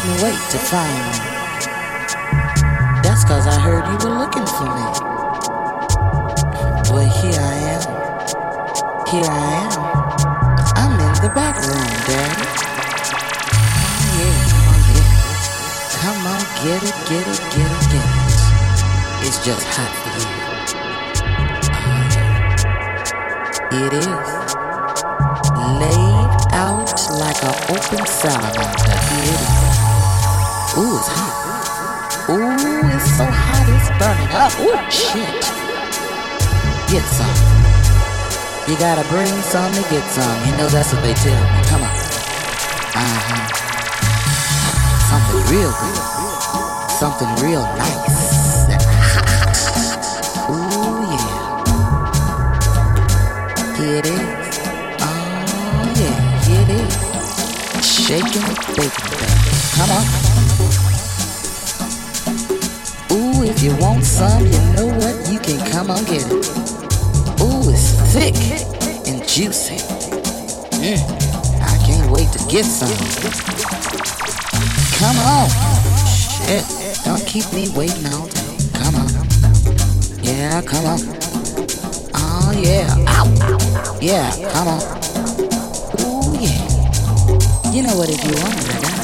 couldn't wait to find me. That's cause I heard you were looking for me. Well, here I am. Here I am. I'm in the back room, Daddy. Oh, yeah, yeah. Come on, get it, get it, get it, get it. It's just hot for you. Oh. It is. Laid out like an open salamander. It is. Ooh, it's hot. Ooh, it's so hot, it's burning up. Ooh, shit. Get some. You gotta bring some to get some. You know that's what they tell me. Come on. Uh huh. Something real good. Something real nice. Ooh, yeah. Here it is. Oh, yeah. Here it is. Shaking baking baby. Come on. If you want some, you know what? You can come on get it. Ooh, it's thick and juicy. Mm, I can't wait to get some. Come on. Shit, don't keep me waiting all day. Come on. Yeah, come on. Oh, yeah. Ow. Yeah, come on. Ooh, yeah. You know what if you want it, I got it.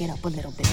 It up a little bit.